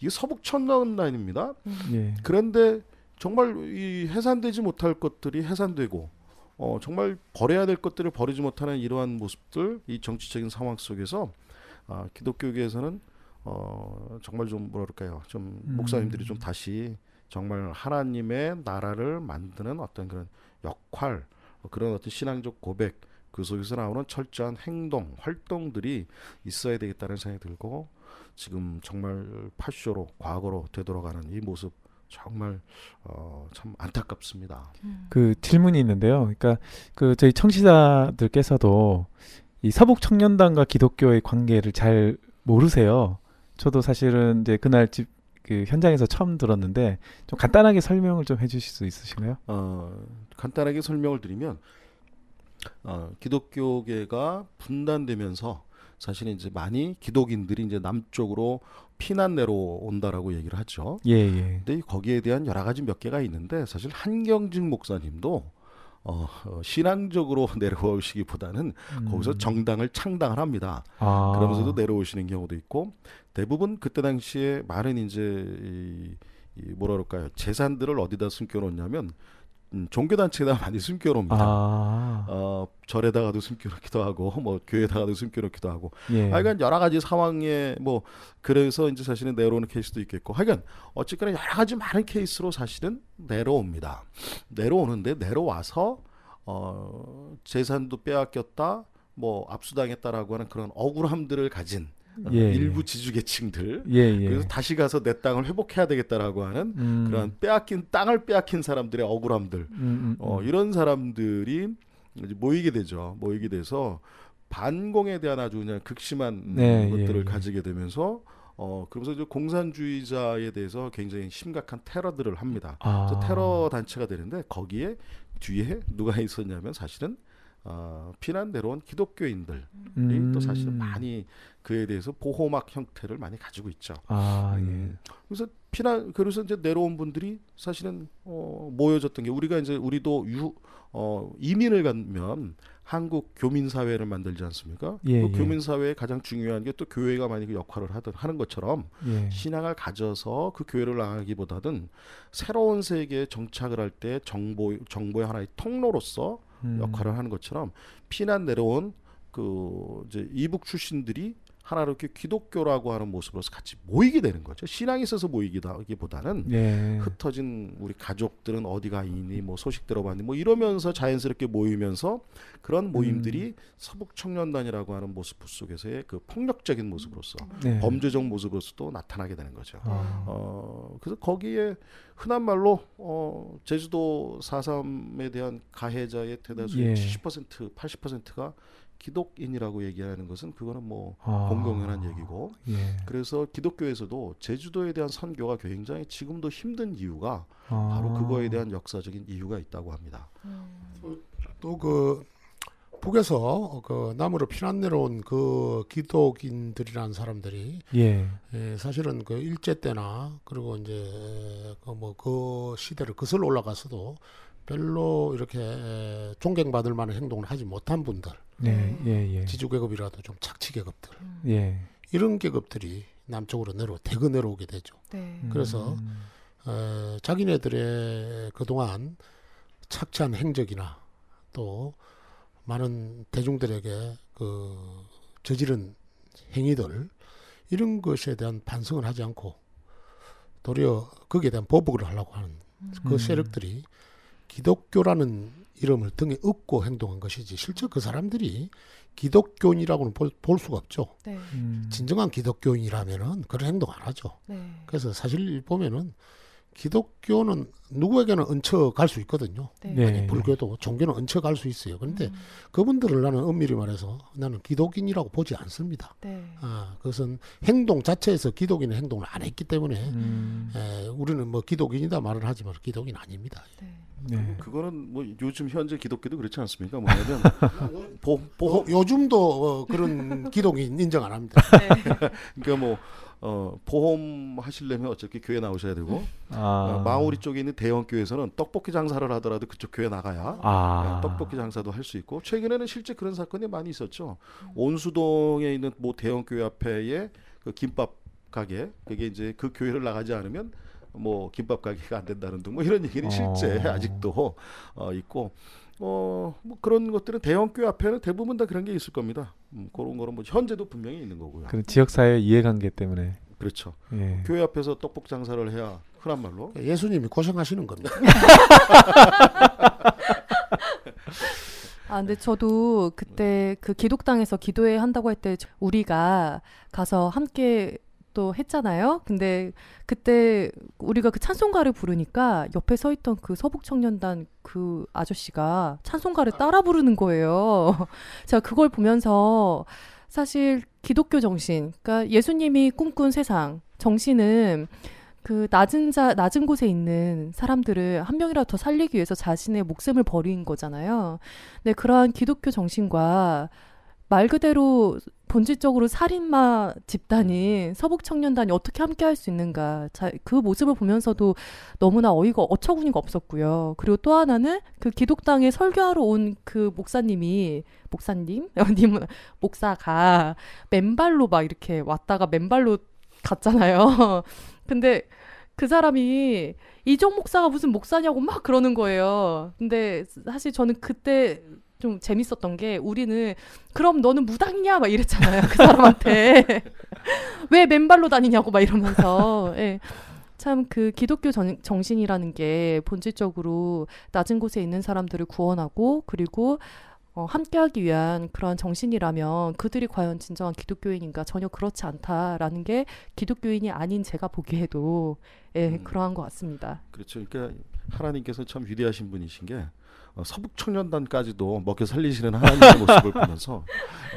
이게 서북 청년단입니다. 예. 그런데 정말 이 해산되지 못할 것들이 해산되고 어 정말 버려야 될 것들을 버리지 못하는 이러한 모습들 이 정치적인 상황 속에서 아 기독교계에서는 어 정말 좀 뭐랄까요 좀 음. 목사님들이 좀 다시 정말 하나님의 나라를 만드는 어떤 그런 역할 어, 그런 어떤 신앙적 고백 그 속에서 나오는 철저한 행동 활동들이 있어야 되겠다는 생각이 들고 지금 정말 파쇼로 과거로 되돌아가는 이 모습 정말 어, 참 안타깝습니다. 음. 그 질문이 있는데요. 그러니까 그 저희 청취자들께서도 이 서북 청년단과 기독교의 관계를 잘 모르세요. 저도 사실은 이제 그날 집 그 현장에서 처음 들었는데 좀 간단하게 설명을 좀 해주실 수 있으신가요? 어, 간단하게 설명을 드리면 어, 기독교계가 분단되면서 사실 이제 많이 기독인들이 이제 남쪽으로 피난 내려온다라고 얘기를 하죠. 예, 예. 근데 거기에 대한 여러 가지 몇 개가 있는데 사실 한경직 목사님도 어, 어, 신앙적으로 [LAUGHS] 내려오시기보다는 음. 거기서 정당을 창당을 합니다. 아. 그러면서도 내려오시는 경우도 있고 대부분 그때 당시에 많은 이제 이, 이 뭐라 그럴까요 재산들을 어디다 숨겨놓냐면 음, 종교단체에다 [LAUGHS] 많이 숨겨놓습니다. 아. 어, 절에다가도 숨겨놓기도 하고 [LAUGHS] 뭐 교회에다가도 숨겨놓기도 하고 예. 하여간 여러 가지 상황에 뭐 그래서 이제 사실은 내려오는 케이스도 있겠고 하여간 어쨌거나 여러 가지 많은 케이스로 사실은 내려옵니다. 내려오는데 내려와서 어 재산도 빼앗겼다 뭐 압수당했다라고 하는 그런 억울함들을 가진 어, 예, 일부 지주계층들 예, 예. 그래서 다시 가서 내 땅을 회복해야 되겠다라고 하는 음. 그런 빼앗긴 땅을 빼앗긴 사람들의 억울함들 음, 음, 어, 음. 이런 사람들이 모이게 되죠. 모이게 돼서 반공에 대한 아주 그냥 극심한 네, 것들을 예, 예. 가지게 되면서 어 그러면서 이제 공산주의자에 대해서 굉장히 심각한 테러들을 합니다. 아. 그래서 테러 단체가 되는데 거기에 뒤에 누가 있었냐면 사실은 어, 피난 내려온 기독교인들이 음. 또 사실은 많이 그에 대해서 보호막 형태를 많이 가지고 있죠. 아, 예. 음. 그래서 피난 그래서 이제 내려온 분들이 사실은 어, 모여졌던 게 우리가 이제 우리도 유 어, 이민을 가면 한국 교민 사회를 만들지 않습니까? 예, 그 예. 교민 사회에 가장 중요한 게 또 교회가 많이 그 역할을 하던 하는 것처럼 예. 신앙을 가져서 그 교회를 나가기보다는 새로운 세계에 정착을 할 때 정보 정보의 하나의 통로로서 음. 역할을 하는 것처럼 피난 내려온 그 이제 이북 출신들이 하나로 이렇게 기독교라고 하는 모습으로서 같이 모이게 되는 거죠. 신앙이 있어서 모이기보다는 예. 흩어진 우리 가족들은 어디가 있니 뭐 소식 들어봤니 뭐 이러면서 자연스럽게 모이면서 그런 모임들이 서북 청년단이라고 하는 모습 속에서의 그 폭력적인 모습으로서 네. 범죄적 모습으로서도 나타나게 되는 거죠. 아. 어 그래서 거기에 흔한 말로 어 제주도 4.3에 대한 가해자의 대다수의 예. 70% 80%가 기독인이라고 얘기하는 것은 그거는 뭐 아. 공공연한 얘기고 예. 그래서 기독교에서도 제주도에 대한 선교가 굉장히 지금도 힘든 이유가 아. 바로 그거에 대한 역사적인 이유가 있다고 합니다. 또그 북에서 그 남으로 피난 내려온 그 기독인들이라는 사람들이 예. 예, 사실은 그 일제 때나 그리고 이제 그뭐그 시대를 거슬러 올라가서도 별로 이렇게 에, 존경받을 만한 행동을 하지 못한 분들, 네. 예. 예. 지주 계급이라도 좀 착취 계급들 예. 이런 계급들이 남쪽으로 내려 대거 내려오게 되죠. 네. 그래서 음. 어, 자기네들의 그동안 착취한 행적이나 또 많은 대중들에게 그 저지른 행위들 이런 것에 대한 반성을 하지 않고 도리어 거기에 대한 보복을 하려고 하는 그 음. 세력들이 기독교라는 이름을 등에 업고 행동한 것이지 실제 그 사람들이 기독교인이라고는 볼, 볼 수가 없죠. 네. 음. 진정한 기독교인이라면은 그런 행동 안 하죠. 네. 그래서 사실 보면은 기독교는 누구에게나 얹혀 갈 수 있거든요. 네. 네. 아니, 불교도 종교는 얹혀 갈 수 있어요. 그런데 음. 그분들을 나는 엄밀히 말해서 나는 기독인이라고 보지 않습니다. 네. 아, 그것은 행동 자체에서 기독인의 행동을 안 했기 때문에 음. 에, 우리는 뭐 기독인이다 말을 하지만 기독인 아닙니다. 네. 네. 그거는 뭐 요즘 현재 기독교도 그렇지 않습니까? 뭐냐면 [LAUGHS] 보, 보호 요, 요즘도 어, 그런 기독인 인정 안 합니다. [LAUGHS] 그러니까 뭐 어, 보험 하시려면 어차피 교회 나오셔야 되고 아. 어, 마오리 쪽에 있는 대형 교회에서는 떡볶이 장사를 하더라도 그쪽 교회 나가야 아. 네, 떡볶이 장사도 할 수 있고 최근에는 실제 그런 사건이 많이 있었죠. 온수동에 있는 뭐 대형 교회 앞에의 그 김밥 가게 그게 이제 그 교회를 나가지 않으면 뭐 김밥 가게가 안 된다는 등 뭐 이런 얘기는 실제 어. 아직도 어, 있고 어, 뭐 그런 것들은 대형 교회 앞에는 대부분 다 그런 게 있을 겁니다. 음, 그런 거는 뭐 현재도 분명히 있는 거고요. 그 지역 사회 이해관계 때문에. 그렇죠. 예. 교회 앞에서 떡볶이 장사를 해야 흔한 말로 예수님이 고생하시는 겁니다. [LAUGHS] 아, 근데 저도 그때 그 기독당에서 기도회 한다고 할 때 우리가 가서 함께 또 했잖아요. 근데 그때 우리가 그 찬송가를 부르니까 옆에 서 있던 그 서북 청년단 그 아저씨가 찬송가를 따라 부르는 거예요. [LAUGHS] 제가 그걸 보면서 사실 기독교 정신, 그러니까 예수님이 꿈꾼 세상 정신은 그 낮은 자 낮은 곳에 있는 사람들을 한 명이라도 더 살리기 위해서 자신의 목숨을 버린 거잖아요. 네, 그러한 기독교 정신과 말 그대로 본질적으로 살인마 집단인 서북 청년단이 어떻게 함께 할 수 있는가. 자, 그 모습을 보면서도 너무나 어이가 어처구니가 없었고요. 그리고 또 하나는 그 기독당에 설교하러 온 그 목사님이 목사님, [LAUGHS] 님은 목사가 맨발로 막 이렇게 왔다가 맨발로 갔잖아요. [LAUGHS] 근데 그 사람이 이종 목사가 무슨 목사냐고 막 그러는 거예요. 근데 사실 저는 그때 좀 재밌었던 게 우리는 그럼 너는 무당이냐 막 이랬잖아요. 그 사람한테 [LAUGHS] 왜 맨발로 다니냐고 막 이러면서 예. 참그 기독교 정, 정신이라는 게 본질적으로 낮은 곳에 있는 사람들을 구원하고 그리고 어, 함께하기 위한 그러한 정신이라면 그들이 과연 진정한 기독교인인가 전혀 그렇지 않다라는 게 기독교인이 아닌 제가 보기에도 예, 음. 그러한 것 같습니다. 그렇죠. 그러니까 하나님께서 참 위대하신 분이신 게 어, 서북 청년단까지도 먹여 살리시는 하나님의 모습을 [LAUGHS] 보면서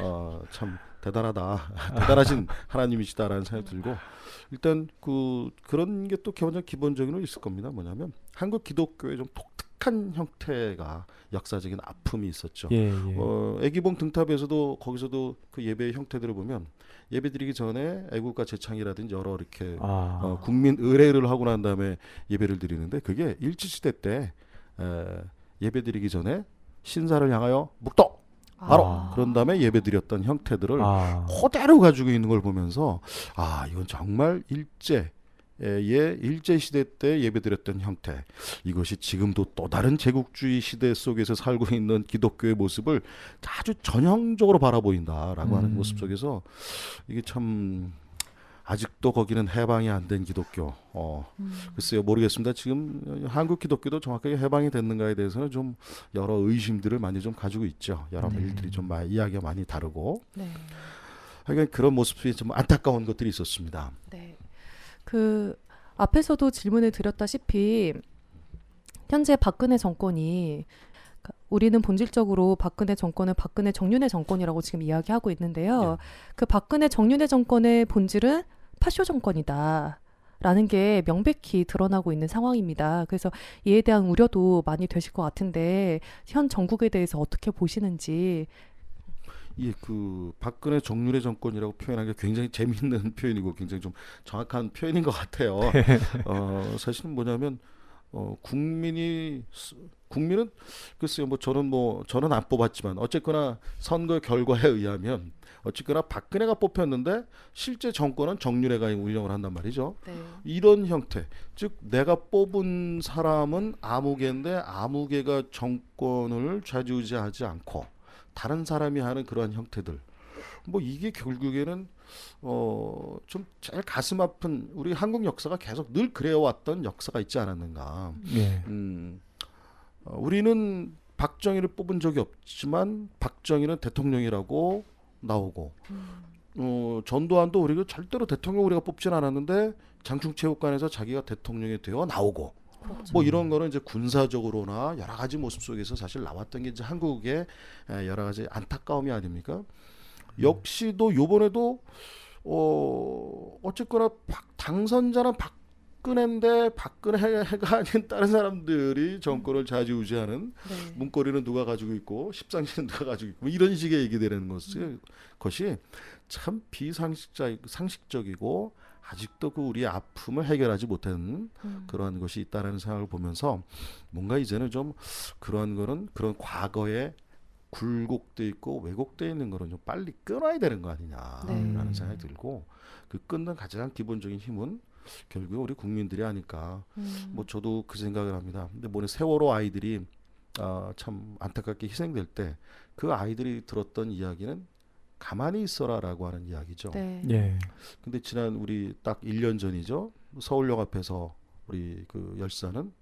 어, 참 대단하다, [LAUGHS] 대단하신 하나님이시다라는 생각이 들고 일단 그 그런 게 또 기본적 기본적으로 있을 겁니다. 뭐냐면 한국 기독교의 좀 독특한 형태가 역사적인 아픔이 있었죠. 예, 예. 어, 애기봉 등탑에서도 거기서도 그 예배의 형태들을 보면 예배드리기 전에 애국가 제창이라든지 여러 이렇게 아. 어, 국민 의례를 하고 난 다음에 예배를 드리는데 그게 일제시대 때 에, 예배드리기 전에 신사를 향하여 묵도 바로 아. 그런 다음에 예배드렸던 형태들을 아. 그대로 가지고 있는 걸 보면서 아 이건 정말 일제 일제 시대 때 예배드렸던 형태 이것이 지금도 또 다른 제국주의 시대 속에서 살고 있는 기독교의 모습을 아주 전형적으로 바라보인다라고 하는 음. 모습 속에서 이게 참 아직도 거기는 해방이 안 된 기독교. 어, 음. 글쎄요 모르겠습니다. 지금 한국 기독교도 정확하게 해방이 됐는가에 대해서는 좀 여러 의심들을 많이 좀 가지고 있죠. 여러 네. 일들이 좀 마- 이야기가 많이 다르고 네. 하여간 그런 모습이 좀 안타까운 것들이 있었습니다. 네. 그 앞에서도 질문을 드렸다시피 현재 박근혜 정권이 그 우리는 본질적으로 박근혜 정권은 박근혜 정윤회 정권이라고 지금 이야기하고 있는데요. 그 박근혜 정윤회 정권의 본질은 파쇼 정권이다. 라는 게 명백히 드러나고 있는 상황입니다. 그래서 이에 대한 우려도 많이 되실 것 같은데 현 정국에 대해서 어떻게 보시는지 예, 그 박근혜 정윤회 정권이라고 표현하기 굉장히 재미있는 [LAUGHS] 표현이고 굉장히 좀 정확한 표현인 것 같아요. [LAUGHS] 어, 사실은 뭐냐면 어, 국민이 스- 국민은 글쎄요, 뭐 저는 뭐 저는 안 뽑았지만 어쨌거나 선거 결과에 의하면 어쨌거나 박근혜가 뽑혔는데 실제 정권은 정윤회가 운영을 한단 말이죠. 네. 이런 형태, 즉 내가 뽑은 사람은 아무개인데 아무개가 정권을 좌지우지하지 않고 다른 사람이 하는 그러한 형태들. 뭐 이게 결국에는 어 좀 제일 가슴 아픈 우리 한국 역사가 계속 늘 그래왔던 역사가 있지 않았는가. 예. 음, 어, 우리는 박정희를 뽑은 적이 없지만 박정희는 대통령이라고 나오고 어, 전두환도 우리가 절대로 대통령 우리가 뽑진 않았는데 장충체육관에서 자기가 대통령이 되어 나오고 그렇죠. 뭐 이런 거는 이제 군사적으로나 여러 가지 모습 속에서 사실 나왔던 게 이제 한국의 에, 여러 가지 안타까움이 아닙니까? 역시도 요번에도 어 어쨌거나 박, 당선자는 박 근혜인데 박근혜가 아닌 다른 사람들이 정권을 좌지우지하는 네. 문고리는 누가 가지고 있고 십상시는 누가 가지고 있고 뭐 이런 식의 얘기 되는 것이 것이 참 비상식적 상식적이고 아직도 그 우리의 아픔을 해결하지 못한 음. 그러한 것이 있다라는 생각을 보면서 뭔가 이제는 좀 그러한 거는 그런 과거에 굴곡돼 있고 왜곡돼 있는 거는 좀 빨리 끊어야 되는 거 아니냐라는 네. 생각이 들고 그 끊는 가장 기본적인 힘은 결국에 우리 국민들이 아닐까 음. 뭐 저도 그 생각을 합니다. 근데 뭐는 세월호 아이들이 아, 참 안타깝게 희생될 때 그 아이들이 들었던 이야기는 가만히 있어라라고 하는 이야기죠. 네. 예. 근데 지난 우리 딱 1년 전이죠. 서울역 앞에서 우리 그 열사는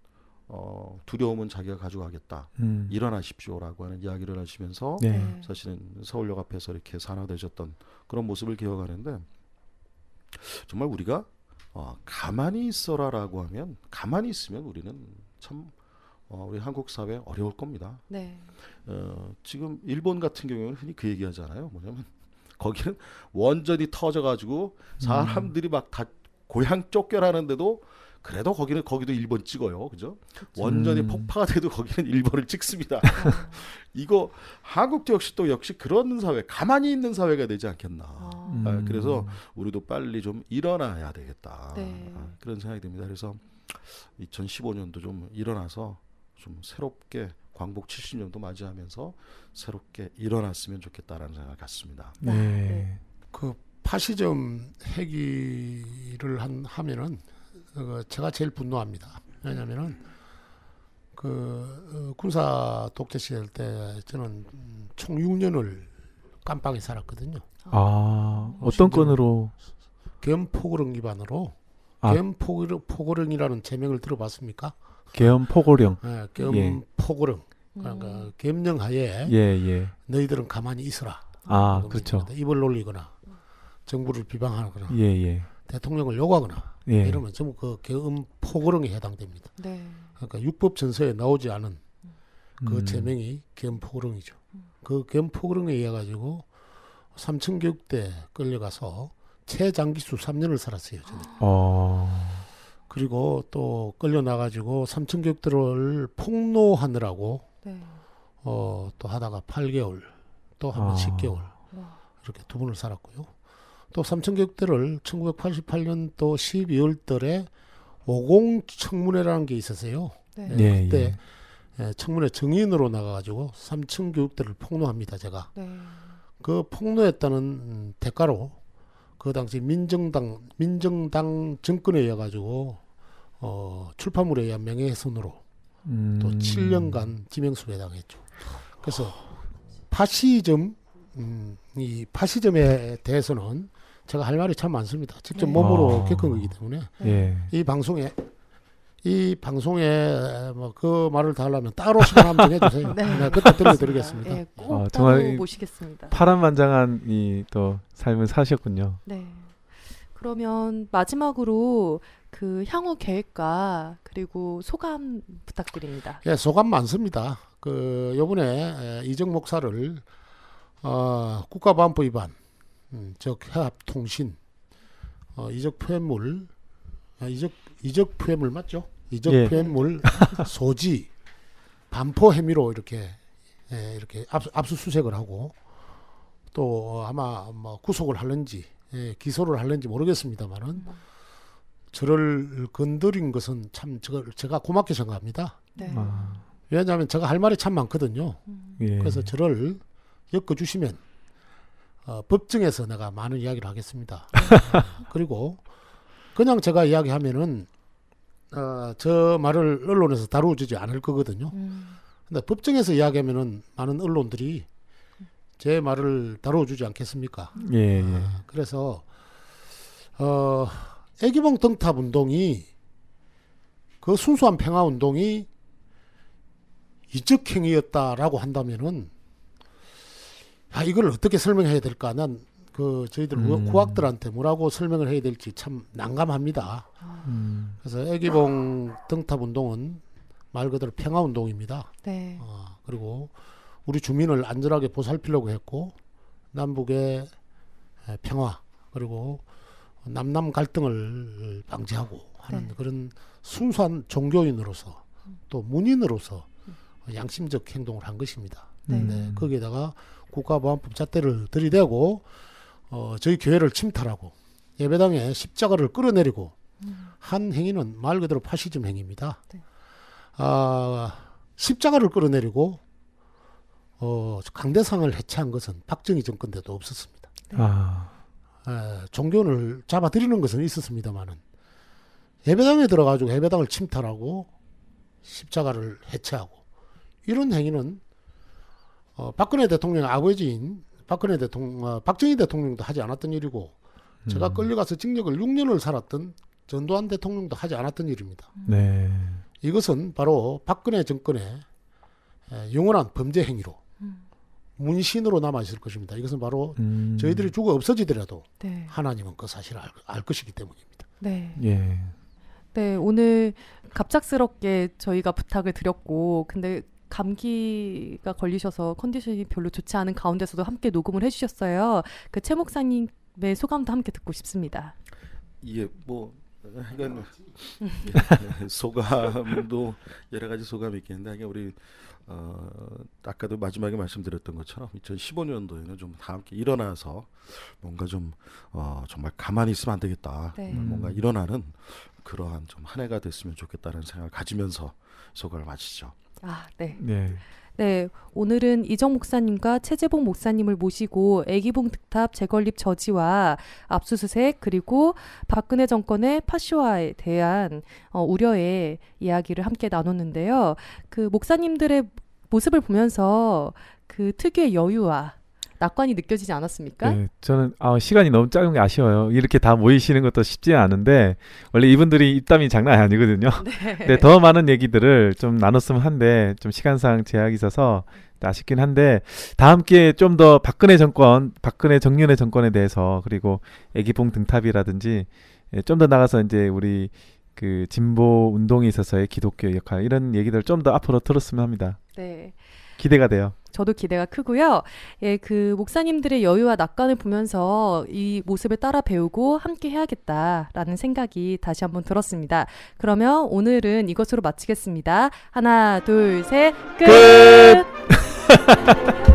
어, 두려움은 자기가 가져가겠다. 음. 일어나십시오라고 하는 이야기를 하시면서 네. 네. 사실은 서울역 앞에서 이렇게 산화되셨던 그런 모습을 기억하는데 정말 우리가 어, 가만히 있어라라고 하면 가만히 있으면 우리는 참 어, 우리 한국 사회 어려울 겁니다. 네. 어, 지금 일본 같은 경우는 흔히 그 얘기하잖아요. 뭐냐면 [LAUGHS] 거기는 원전이 터져가지고 사람들이 막다 고향 쫓겨나는데도 그래도 거기는 거기도 일본 찍어요, 그죠? 원전이 음. 폭파가 돼도 거기는 일본을 찍습니다. 어, [LAUGHS] 이거 한국도 역시 또 역시 그런 사회, 가만히 있는 사회가 되지 않겠나. 어. 음. 아, 그래서 우리도 빨리 좀 일어나야 되겠다. 네. 아, 그런 생각이 듭니다. 그래서 2015년도 좀 일어나서 좀 새롭게 광복 70년도 맞이하면서 새롭게 일어났으면 좋겠다라는 생각을 갖습니다. 네. 네. 그 파시즘 회기를 한 하면은 그 제가 제일 분노합니다. 왜냐면은 그 어, 군사 독재 시절 때 저는 음, 총 6년을 깜빵에 살았거든요. 아, 어떤 건으로 겸포고령 위반으로 아. 겸포고령 포고령이라는 제명을 들어봤습니까? 계엄 포고령. 예, 예. 겸포고령 그러니까 음. 겸령하에 예, 예. 너희들은 가만히 있어라. 아, 그렇죠. 입을 놀리거나 정부를 비방하거나 예, 예. 대통령을 욕하거나 예. 이러면 전부 그 겸포고령에 해당됩니다. 네. 그러니까 육법 전서에 나오지 않은 그 음. 제명이 겸포고령이죠. 그 겸포고령에 의해 가지고 삼천교육대 끌려가서 최장기수 3년을 살았어요. 저는. 어. 그리고 또 끌려 나가지고 삼천교육대를 폭로하느라고 네. 어, 또 하다가 8개월, 또 한번 아. 10개월 와. 이렇게 두 번을 살았고요. 또 삼천교육대를 1988년 또 12월 달에 50 청문회라는 게 있었어요. 네. 네. 예, 그때 예. 예, 청문회 증인으로 나가가지고 삼천교육대를 폭로합니다. 제가 네. 그 폭로했다는 음, 대가로 그그 당시 민정당 민정당 정권에 의해 가지고 어, 출판물에 의한 명예훼손으로 음. 또 7년간 지명수배 당했죠. 그래서 파시즘 음, 이 파시즘에 대해서는 제가 할 말이 참 많습니다. 직접 네. 몸으로 아. 겪은 거기 때문에 예. 이 방송에 이 방송에 뭐 그 말을 다 하려면 따로 시간 한번 정해주세요. [LAUGHS] 네. 네, 그때 들려드리겠습니다. 예, 꼭 어, 정말 이- 모시겠습니다. 파란만장한 이 또 삶을 사셨군요. 네. 그러면 마지막으로 그 향후 계획과 그리고 소감 부탁드립니다. 예, 소감 많습니다. 그 요번에 에, 이정 목사를 어, 국가보안법 위반, 음, 즉 해합 통신, 어, 이적 표현물, 아, 이적 이적 표현물 맞죠? 이적 예. 표현물 [LAUGHS] 소지, 반포 혐의로 이렇게 예, 이렇게 압수, 압수수색을 하고 또 아마 뭐 구속을 할는지 예, 기소를 할는지 모르겠습니다만은 저를 건드린 것은 참 저걸 제가 고맙게 생각합니다. 네. 아, 왜냐하면 제가 할 말이 참 많거든요. 음, 예. 그래서 저를 엮어주시면 어, 법정에서 내가 많은 이야기를 하겠습니다. 어, [LAUGHS] 그리고 그냥 제가 이야기하면은 어, 저 말을 언론에서 다루어지지 않을 거거든요. 음, 근데 법정에서 이야기하면은 많은 언론들이 제 말을 다루어주지 않겠습니까? 예, 예. 아, 그래서 어, 애기봉 등탑 운동이 그 순수한 평화 운동이 이적 행위였다라고 한다면은 아 이걸 어떻게 설명해야 될까? 난그 저희들 음. 구학들한테 뭐라고 설명을 해야 될지 참 난감합니다. 음. 그래서 애기봉 등탑 운동은 말 그대로 평화 운동입니다. 네. 어, 그리고 우리 주민을 안전하게 보살피려고 했고 남북의 에, 평화 그리고 남남 갈등을 방지하고 하는 네. 그런 순수한 종교인으로서 또 문인으로서 양심적 행동을 한 것입니다. 네. 네, 거기에다가 국가보안법 잣대를 들이대고 어, 저희 교회를 침탈하고 예배당에 십자가를 끌어내리고 음, 한 행위는 말 그대로 파시즘 행위입니다. 네. 아, 십자가를 끌어내리고 어, 강대상을 해체한 것은 박정희 정권 때도 없었습니다. 아, 에, 종교를 잡아들이는 것은 있었습니다만은 예배당에 들어가지고 예배당을 침탈하고 십자가를 해체하고 이런 행위는 어, 박근혜 대통령 의 아버지인 박근혜 대통령, 어, 박정희 대통령도 하지 않았던 일이고 제가 음. 끌려가서 징역을 6년을 살았던 전두환 대통령도 하지 않았던 일입니다. 네. 이것은 바로 박근혜 정권의 에, 영원한 범죄 행위로 음, 문신으로 남아 있을 것입니다. 이것은 바로 음. 저희들이 죽어 없어지더라도 네. 하나님은 그 사실을 알, 알 것이기 때문입니다. 네. 예. 네, 오늘 갑작스럽게 저희가 부탁을 드렸고, 근데 감기가 걸리셔서 컨디션이 별로 좋지 않은 가운데서도 함께 녹음을 해주셨어요. 그 최 목사님의 소감도 함께 듣고 싶습니다. 이게 뭐 이건 예, 소감도 여러 가지 소감이 있겠는데 이게 우리 어, 아까도 마지막에 말씀드렸던 것처럼 2015년도에는 좀 다 함께 일어나서 뭔가 좀 어, 정말 가만히 있으면 안 되겠다. 네. 뭔가 음. 일어나는 그러한 좀 한 해가 됐으면 좋겠다는 생각을 가지면서 소감을 마치죠. 아, 네. 네. 네, 오늘은 이정 목사님과 최재봉 목사님을 모시고 애기봉 득탑 재건립 저지와 압수수색 그리고 박근혜 정권의 파쇼화에 대한 어, 우려의 이야기를 함께 나눴는데요. 그 목사님들의 모습을 보면서 그 특유의 여유와 낙관이 느껴지지 않았습니까? 네, 저는 아, 시간이 너무 짧은 게 아쉬워요. 이렇게 다 모이시는 것도 쉽지 않은데 원래 이분들이 입담이 장난이 아니거든요. [LAUGHS] 네. 네, 더 많은 얘기들을 좀 나눴으면 한데 좀 시간상 제약이 있어서 아쉽긴 한데 다 함께 좀더 박근혜 정권, 박근혜 정년의 정권에 대해서 그리고 애기봉 등탑이라든지 예, 좀더 나가서 이제 우리 그 진보 운동에 있어서의 기독교의 역할 이런 얘기들 좀 더 앞으로 들었으면 합니다. 네. 기대가 돼요. 저도 기대가 크고요. 예, 그 목사님들의 여유와 낙관을 보면서 이 모습을 따라 배우고 함께 해야겠다라는 생각이 다시 한번 들었습니다. 그러면 오늘은 이것으로 마치겠습니다. 하나, 둘, 셋, 끝! [LAUGHS]